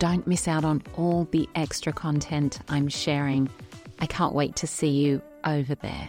Don't miss out on all the extra content I'm sharing. I can't wait to see you over there.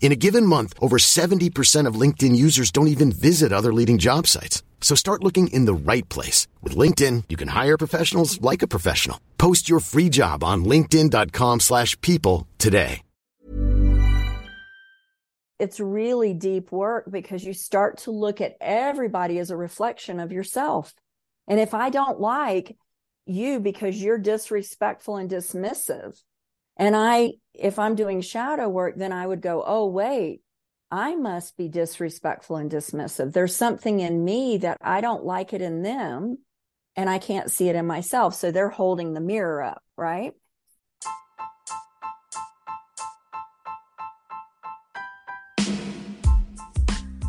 In a given month, over 70% of LinkedIn users don't even visit other leading job sites. So start looking in the right place. With LinkedIn, you can hire professionals like a professional. Post your free job on linkedin.com slash people today. It's really deep work because you start to look at everybody as a reflection of yourself. And if I don't like you because you're disrespectful and dismissive, and I, if I'm doing shadow work, then I would go, oh, wait, I must be disrespectful and dismissive. There's something in me that I don't like it in them and I can't see it in myself. So they're holding the mirror up, right?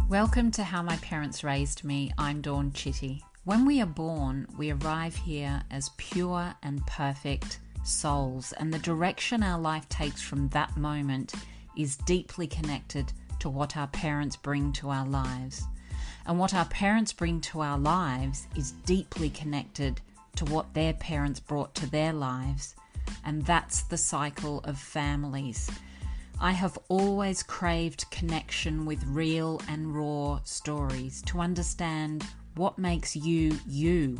Welcome to How My Parents Raised Me. I'm Dawn Chitty. When we are born, we arrive here as pure and perfect souls, and the direction our life takes from that moment is deeply connected to what our parents bring to our lives. And what our parents bring to our lives is deeply connected to what their parents brought to their lives. And that's the cycle of families. I have always craved connection with real and raw stories to understand what makes you you,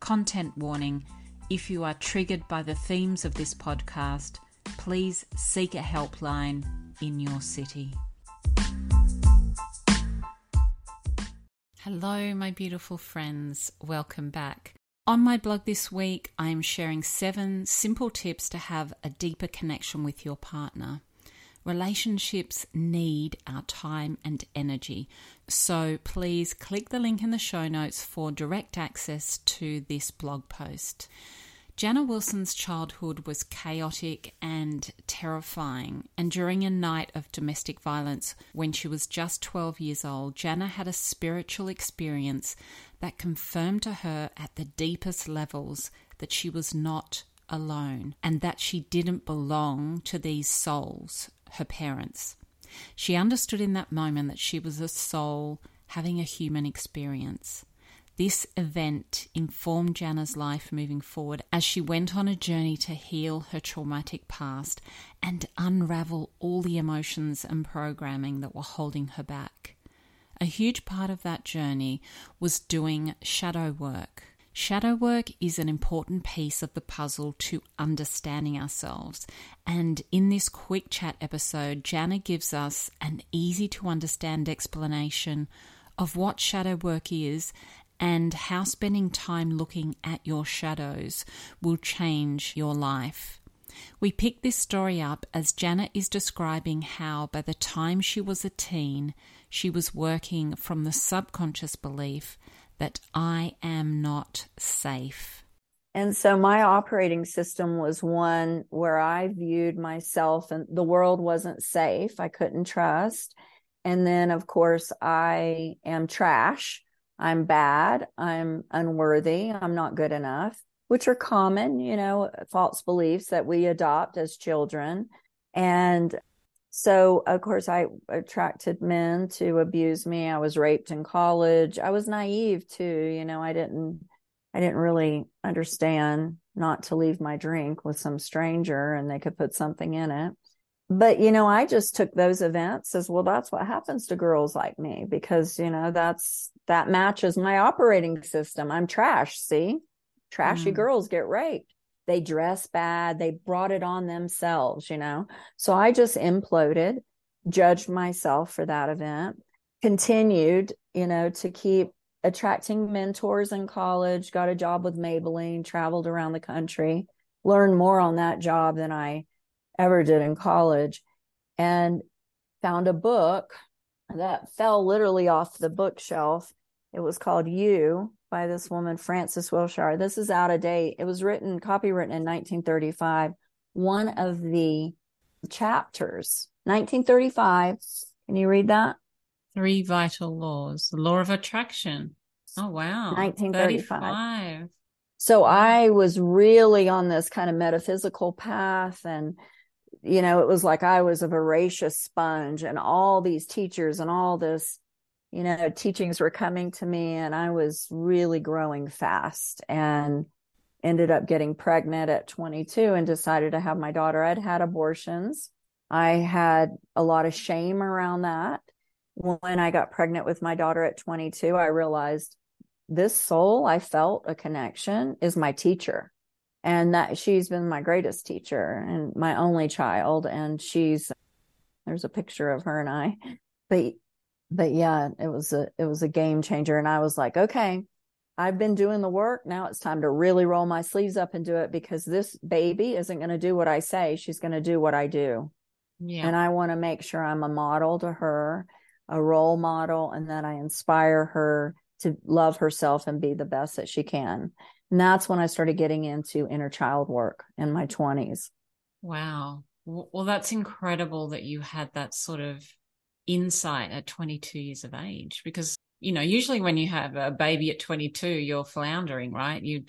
Content warning if you are triggered by the themes of this podcast, please seek a helpline in your city. Hello, my beautiful friends. Welcome back. On my blog this week, I am sharing seven simple tips to have a deeper connection with your partner. Relationships need our time and energy. So please click the link in the show notes for direct access to this blog post. Jana Wilson's childhood was chaotic and terrifying, and during a night of domestic violence when she was just 12 years old, Jana had a spiritual experience that confirmed to her at the deepest levels that she was not alone and that she didn't belong to these souls her parents. She understood in that moment that she was a soul having a human experience. This event informed Jana's life moving forward as she went on a journey to heal her traumatic past and unravel all the emotions and programming that were holding her back. A huge part of that journey was doing shadow work. Shadow work is an important piece of the puzzle to understanding ourselves. And in this quick chat episode, Jana gives us an easy to understand explanation of what shadow work is and how spending time looking at your shadows will change your life. We pick this story up as Jana is describing how, by the time she was a teen, she was working from the subconscious belief that I am not safe. And so my operating system was one where I viewed myself and the world wasn't safe. I couldn't trust. And then, of course, I am trash. I'm bad. I'm unworthy. I'm not good enough, which are common, you know, false beliefs that we adopt as children. And so, of course, I attracted men to abuse me. I was raped in college. I was naive too. You know, I didn't, I didn't really understand not to leave my drink with some stranger and they could put something in it. But, you know, I just took those events as well. That's what happens to girls like me because, you know, that's, that matches my operating system. I'm trash. See, trashy mm. girls get raped they dress bad they brought it on themselves you know? So i just imploded judged myself for that event continued you know to keep attracting mentors in college got a job with maybelline traveled around the country learned more on that job than i ever did in college and found a book that fell literally off the bookshelf it was called you by this woman, Frances Wilshire. This is out of date. It was written, copywritten in 1935. One of the chapters, 1935. Can you read that? Three vital laws. The law of attraction. Oh, wow. 1935. So I was really on this kind of metaphysical path and you know, it was like I was a voracious sponge and all these teachers and all this you know, teachings were coming to me and I was really growing fast and ended up getting pregnant at 22 and decided to have my daughter. I'd had abortions. I had a lot of shame around that. When I got pregnant with my daughter at 22, I realized this soul I felt a connection is my teacher. And that she's been my greatest teacher and my only child. And she's, there's a picture of her and I. But but yeah, it was a it was a game changer. And I was like, okay, I've been doing the work. Now it's time to really roll my sleeves up and do it because this baby isn't going to do what I say. She's going to do what I do. Yeah. And I want to make sure I'm a model to her, a role model, and that I inspire her to love herself and be the best that she can. And that's when I started getting into inner child work in my 20s. Wow. Well, that's incredible that you had that sort of insight at 22 years of age because you know usually when you have a baby at 22 you're floundering right you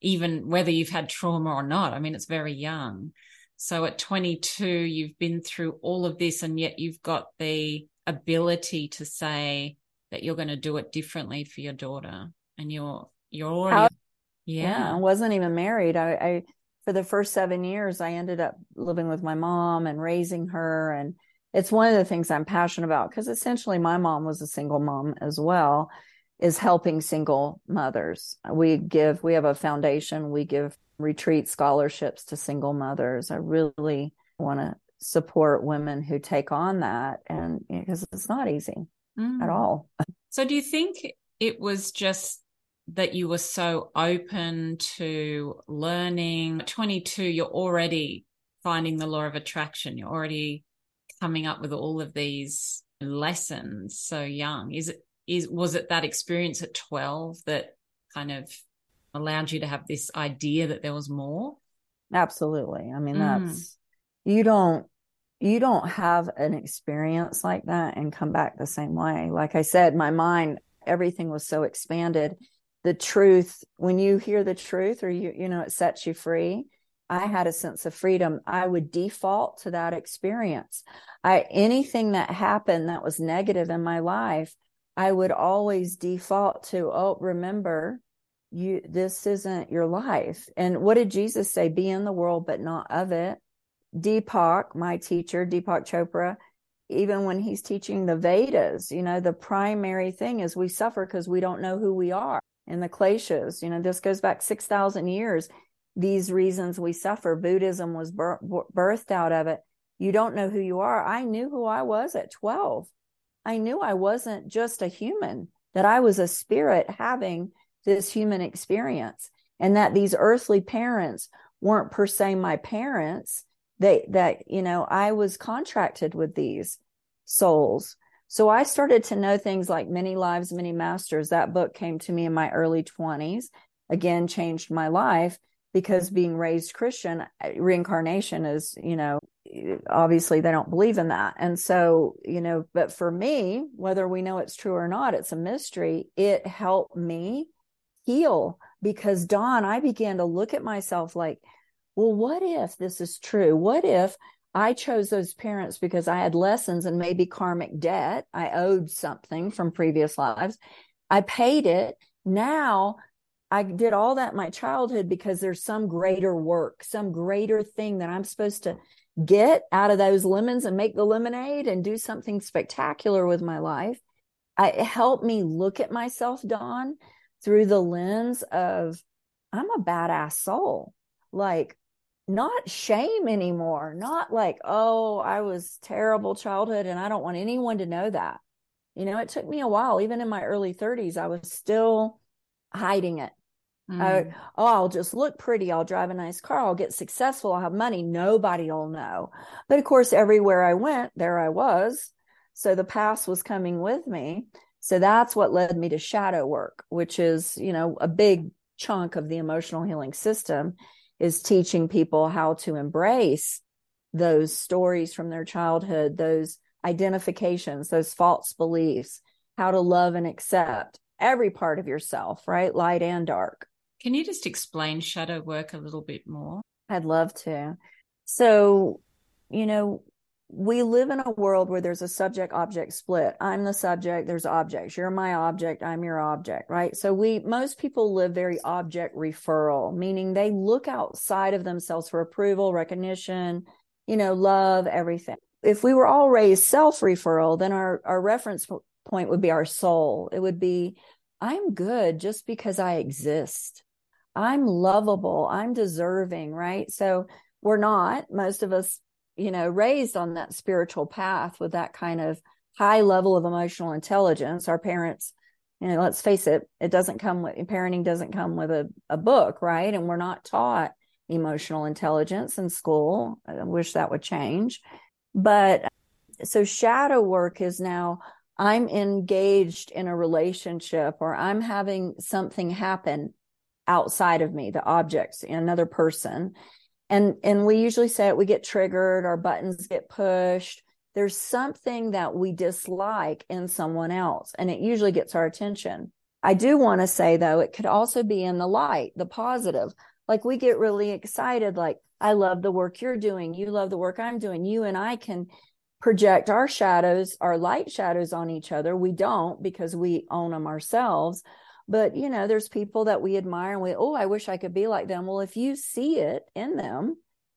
even whether you've had trauma or not i mean it's very young so at 22 you've been through all of this and yet you've got the ability to say that you're going to do it differently for your daughter and you're you're already yeah. yeah. i wasn't even married I, I for the first seven years i ended up living with my mom and raising her and it's one of the things I'm passionate about because essentially my mom was a single mom as well, is helping single mothers. We give, we have a foundation, we give retreat scholarships to single mothers. I really want to support women who take on that and because it's not easy mm. at all. So do you think it was just that you were so open to learning 22 you're already finding the law of attraction you're already coming up with all of these lessons so young? Is it is was it that experience at 12 that kind of allowed you to have this idea that there was more? Absolutely. I mean, mm. that's you don't you don't have an experience like that and come back the same way. Like I said, my mind, everything was so expanded. The truth, when you hear the truth or you, you know, it sets you free. I had a sense of freedom. I would default to that experience. I anything that happened that was negative in my life, I would always default to, oh, remember, you this isn't your life. And what did Jesus say? Be in the world, but not of it. Deepak, my teacher, Deepak Chopra, even when he's teaching the Vedas, you know, the primary thing is we suffer because we don't know who we are. In the Kleshas, you know, this goes back 6,000 years. These reasons we suffer, Buddhism was bir- birthed out of it you don't know who you are. I knew who I was at 12. I knew I wasn't just a human, that I was a spirit having this human experience, and that these earthly parents weren't per se my parents. They, that, you know, I was contracted with these souls. So I started to know things like Many Lives, Many Masters. That book came to me in my early 20s, again, changed my life because being raised Christian, uh, reincarnation is, you know, eh, obviously they don't believe in that. And so, you know, but for me, whether we know it's true or not, it's a mystery. It helped me heal because Dawn, I began to look at myself like, well, what if this is true? What if I chose those parents because I had lessons and maybe karmic debt? I owed something from previous lives. I paid it. Now I did all that in my childhood because there's some greater work, some greater thing that I'm supposed to get out of those lemons and make the lemonade and do something spectacular with my life. I, it helped me look at myself, Dawn, through the lens of I'm a badass soul. Like, not shame anymore, not like, oh, I was terrible childhood and I don't want anyone to know that. You know, it took me a while, even in my early 30s, I was still hiding it. Mm. I, oh, I'll just look pretty. I'll drive a nice car. I'll get successful. I'll have money. Nobody will know. But of course, everywhere I went, there I was. So the past was coming with me. So that's what led me to shadow work, which is, you know, a big chunk of the emotional healing system is teaching people how to embrace those stories from their childhood, those identifications, those false beliefs, how to love and accept every part of yourself, right? Light and dark. Can you just explain shadow work a little bit more? I'd love to. So, you know, we live in a world where there's a subject object split. I'm the subject, there's objects. You're my object, I'm your object, right? So we most people live very object referral, meaning they look outside of themselves for approval, recognition, you know, love, everything. If we were all raised self referral, then our our reference point would be our soul. It would be I'm good just because I exist. I'm lovable, I'm deserving, right? So we're not, most of us, you know, raised on that spiritual path with that kind of high level of emotional intelligence. Our parents, you know, let's face it, it doesn't come with parenting doesn't come with a, a book, right? And we're not taught emotional intelligence in school. I wish that would change. But so shadow work is now I'm engaged in a relationship or I'm having something happen outside of me, the objects, another person. And, and we usually say it, we get triggered, our buttons get pushed. There's something that we dislike in someone else, and it usually gets our attention. I do want to say though, it could also be in the light, the positive. Like we get really excited, like, I love the work you're doing. You love the work I'm doing. You and I can project our shadows, our light shadows on each other. We don't because we own them ourselves. But, you know, there's people that we admire and we, oh, I wish I could be like them. Well, if you see it in them,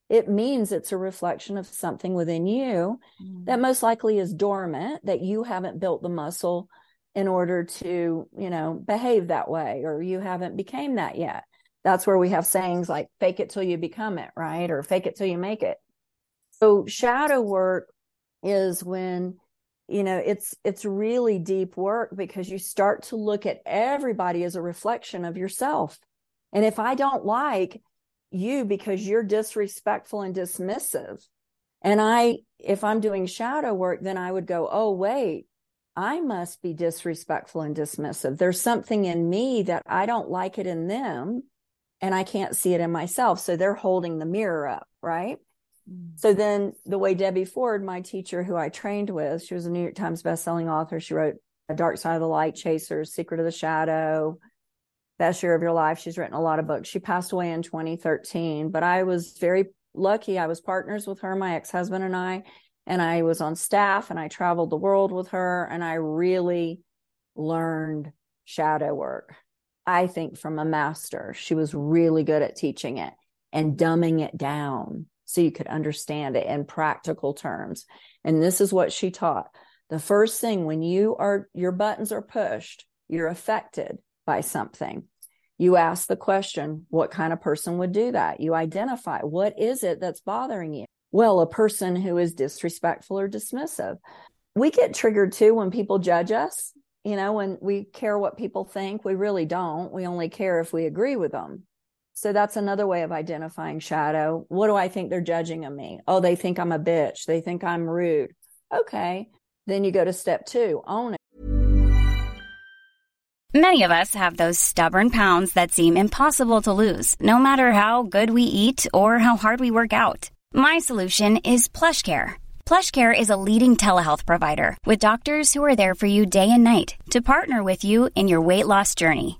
it means it's a reflection of something within you mm. that most likely is dormant, that you haven't built the muscle in order to, you know, behave that way, or you haven't became that yet. That's where we have sayings like fake it till you become it, right? Or fake it till you make it. So shadow work is when you know it's it's really deep work because you start to look at everybody as a reflection of yourself. And if i don't like you because you're disrespectful and dismissive and i if i'm doing shadow work then i would go oh wait i must be disrespectful and dismissive. There's something in me that i don't like it in them and i can't see it in myself. So they're holding the mirror up right Mm. so then the way Debbie Ford, my teacher who I trained with, she was a New York Times bestselling author. She wrote A Dark Side of the Light Chasers, Secret of the Shadow, Best Year of Your Life. She's written a lot of books. She passed away in 2013, but I was very lucky. I was partners with her, my ex-husband and I, and I was on staff and I traveled the world with her and I really learned shadow work. I think from a master. She was really good at teaching it and dumbing it down so you could understand it in practical terms. And this is what she taught. The first thing when you are, your buttons are pushed, you're affected by something. You ask the question, what kind of person would do that? You identify what is it that's bothering you? Well, a person who is disrespectful or dismissive. We get triggered too when people judge us. You know, when we care what people think, we really don't. We only care if we agree with them. So that's another way of identifying shadow. What do I think they're judging of me? Oh, they think I'm a bitch. They think I'm rude. Okay. Then you go to step two, own it. Many of us have those stubborn pounds that seem impossible to lose, no matter how good we eat or how hard we work out. My solution is plush PlushCare. PlushCare is a leading telehealth provider with doctors who are there for you day and night to partner with you in your weight loss journey.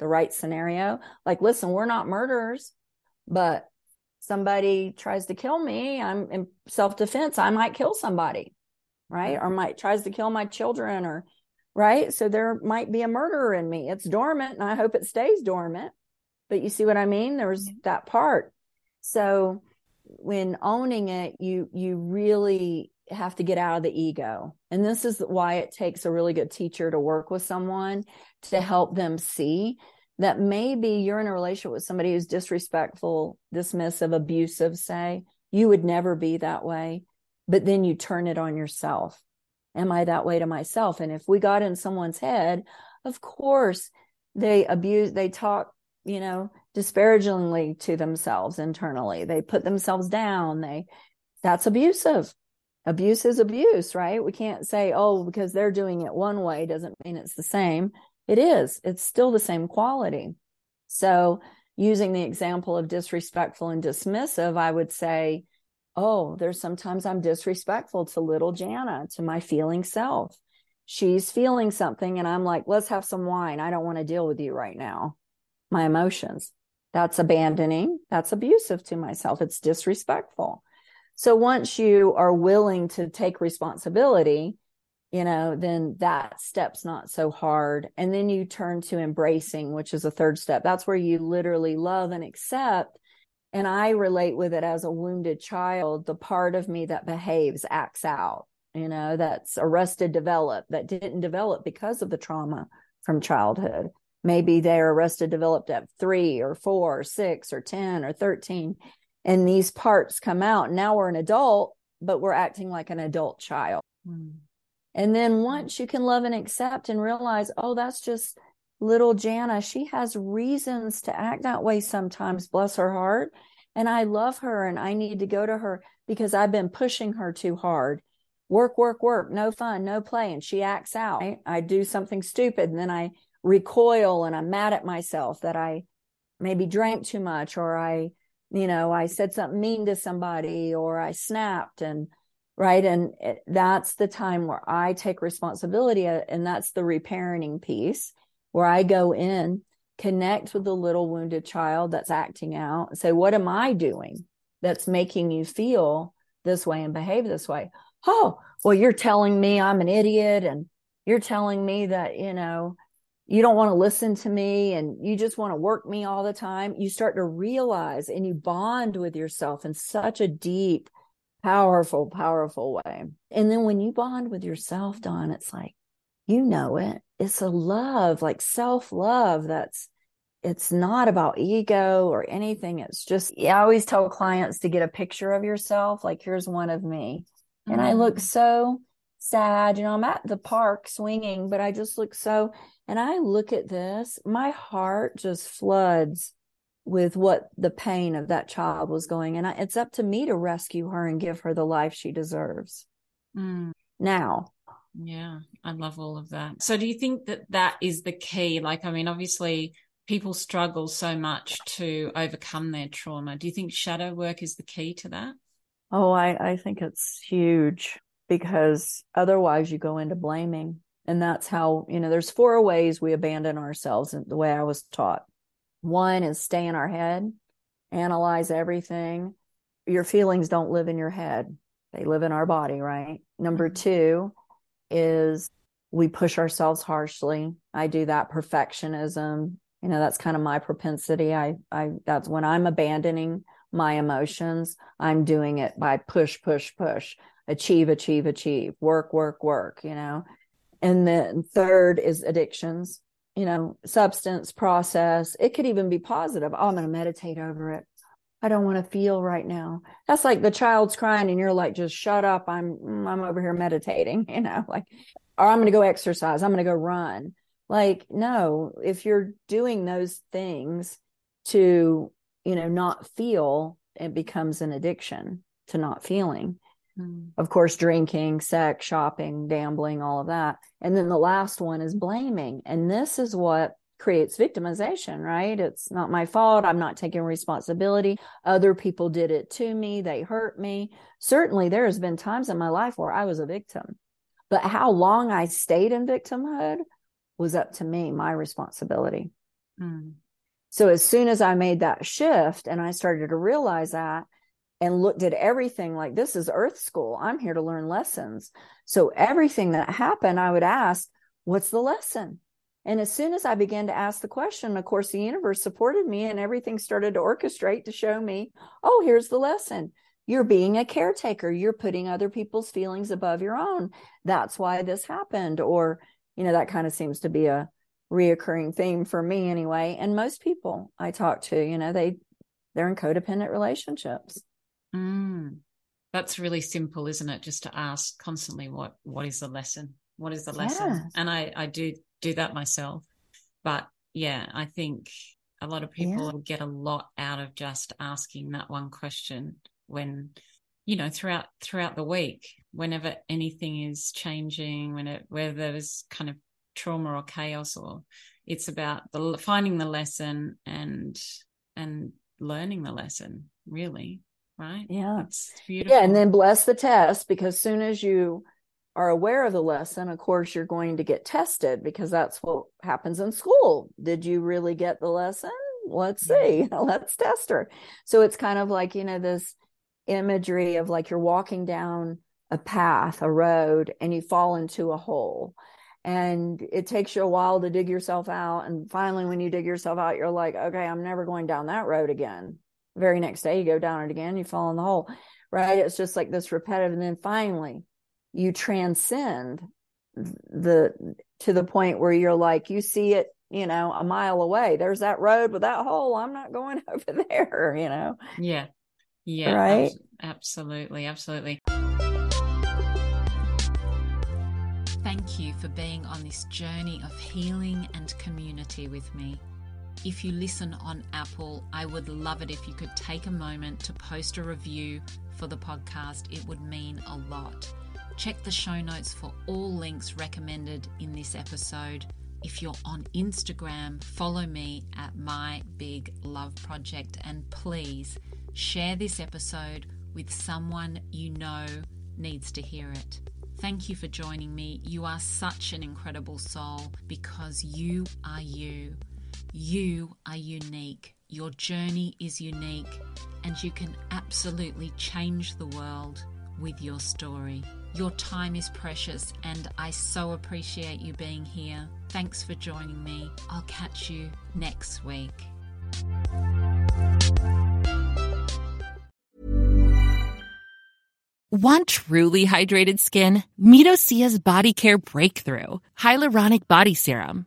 the right scenario? Like, listen, we're not murderers, but somebody tries to kill me, I'm in self-defense, I might kill somebody, right? Or might tries to kill my children or right? So there might be a murderer in me. It's dormant and I hope it stays dormant. But you see what I mean? There's that part. So when owning it, you you really have to get out of the ego. And this is why it takes a really good teacher to work with someone to help them see that maybe you're in a relationship with somebody who's disrespectful, dismissive, abusive, say, you would never be that way. But then you turn it on yourself am I that way to myself? And if we got in someone's head, of course they abuse, they talk, you know, disparagingly to themselves internally. They put themselves down. They, that's abusive. Abuse is abuse, right? We can't say, oh, because they're doing it one way doesn't mean it's the same. It is. It's still the same quality. So, using the example of disrespectful and dismissive, I would say, oh, there's sometimes I'm disrespectful to little Jana, to my feeling self. She's feeling something, and I'm like, let's have some wine. I don't want to deal with you right now. My emotions. That's abandoning. That's abusive to myself. It's disrespectful. So once you are willing to take responsibility, you know, then that step's not so hard. And then you turn to embracing, which is a third step. That's where you literally love and accept and I relate with it as a wounded child, the part of me that behaves, acts out, you know, that's arrested, developed, that didn't develop because of the trauma from childhood. Maybe they're arrested, developed at three or four or six or 10 or 13. And these parts come out. Now we're an adult, but we're acting like an adult child. Mm. And then once you can love and accept and realize, oh, that's just little Jana, she has reasons to act that way sometimes, bless her heart. And I love her and I need to go to her because I've been pushing her too hard. Work, work, work, no fun, no play. And she acts out. I, I do something stupid and then I recoil and I'm mad at myself that I maybe drank too much or I, you know, I said something mean to somebody or I snapped and right and it, that's the time where i take responsibility uh, and that's the reparenting piece where I go in, connect with the little wounded child that's acting out, and say, What am I doing that's making you feel this way and behave this way? Oh, well, you're telling me I'm an idiot and you're telling me that, you know, you don't want to listen to me and you just want to work me all the time. You start to realize and you bond with yourself in such a deep, powerful, powerful way. And then when you bond with yourself, Dawn, it's like, you know it it's a love like self love that's it's not about ego or anything it's just i always tell clients to get a picture of yourself like here's one of me mm-hmm. and i look mm. so sad you know i'm at the park swinging but i just look so and i look at this my heart just floods with what the pain of that child was going and I, it's up to me to rescue her and give her the life she deserves mm. now yeah, I love all of that. So, do you think that that is the key? Like, I mean, obviously, people struggle so much to overcome their trauma. Do you think shadow work is the key to that? Oh, I, I think it's huge. Because otherwise you go into blaming. And that's how, you know, there's four ways we abandon ourselves, the way I was taught. One is stay in our head, analyze everything. Your feelings don't live in your head, they live in our body, right? Number mm-hmm. two is we push ourselves harshly. I do that perfectionism. You know, that's kind of my propensity. I, I, that's when I'm abandoning my emotions, I'm doing it by push, push, push, achieve, achieve, achieve, work, work, work, you know. And then third is addictions, you know, substance process. It could even be positive. Oh, I'm going to meditate over it. I don't want to feel right now. That's like the child's crying and you're like, just shut up. I'm, I'm over here meditating, you know, like, or I'm going to go exercise. I'm going to go run. Like, no, if you're doing those things to, you know, not feel, it becomes an addiction to not feeling. Mm. Of course, drinking, sex, shopping, gambling, all of that. And then the last one is blaming. And this is what creates victimization, right? It's not my fault. I'm not taking responsibility. Other people did it to me. They hurt me. Certainly, there has been times in my life where I was a victim. But how long I stayed in victimhood was up to me, my responsibility. Mm. So as soon as I made that shift and I started to realize that, and looked at everything like this is earth school. I'm here to learn lessons. So everything that happened, I would ask, what's the lesson? And as soon as I began to ask the question, of course, the universe supported me and everything started to orchestrate to show me, oh, here's the lesson. You're being a caretaker. You're putting other people's feelings above your own. That's why this happened. Or, you know, that kind of seems to be a reoccurring theme for me anyway. And most people I talk to, you know, they, they're in codependent relationships. Mm, that's really simple, isn't it? Just to ask constantly, what what is the lesson? What is the lesson? Yes. And I I do do that myself, but yeah, I think a lot of people yeah. get a lot out of just asking that one question when you know throughout throughout the week whenever anything is changing when it where there's kind of trauma or chaos or it's about the finding the lesson and and learning the lesson really right? Yeah. It's beautiful. Yeah. And then bless the test because soon as you are aware of the lesson, of course, you're going to get tested because that's what happens in school. Did you really get the lesson? Let's see. Let's test her. So it's kind of like, you know, this imagery of like you're walking down a path, a road, and you fall into a hole. And it takes you a while to dig yourself out. And finally, when you dig yourself out, you're like, okay, I'm never going down that road again very next day you go down it again you fall in the hole right? It's just like this repetitive and then finally you transcend the to the point where you're like you see it you know a mile away there's that road with that hole i'm not going over there you know? Yeah. Yeah right? ab- absolutely absolutely. Thank you for being on this journey of healing and community with me if you listen on Apple, I would love it if you could take a moment to post a review for the podcast. It would mean a lot. Check the show notes for all links recommended in this episode. If you're on Instagram, follow me at My Big Love Project and please share this episode with someone you know needs to hear it. Thank you for joining me. You are such an incredible soul because you are you. You are unique. Your journey is unique, and you can absolutely change the world with your story. Your time is precious, and I so appreciate you being here. Thanks for joining me. I'll catch you next week. Want truly hydrated skin? Meet Osea's Body Care Breakthrough Hyaluronic Body Serum.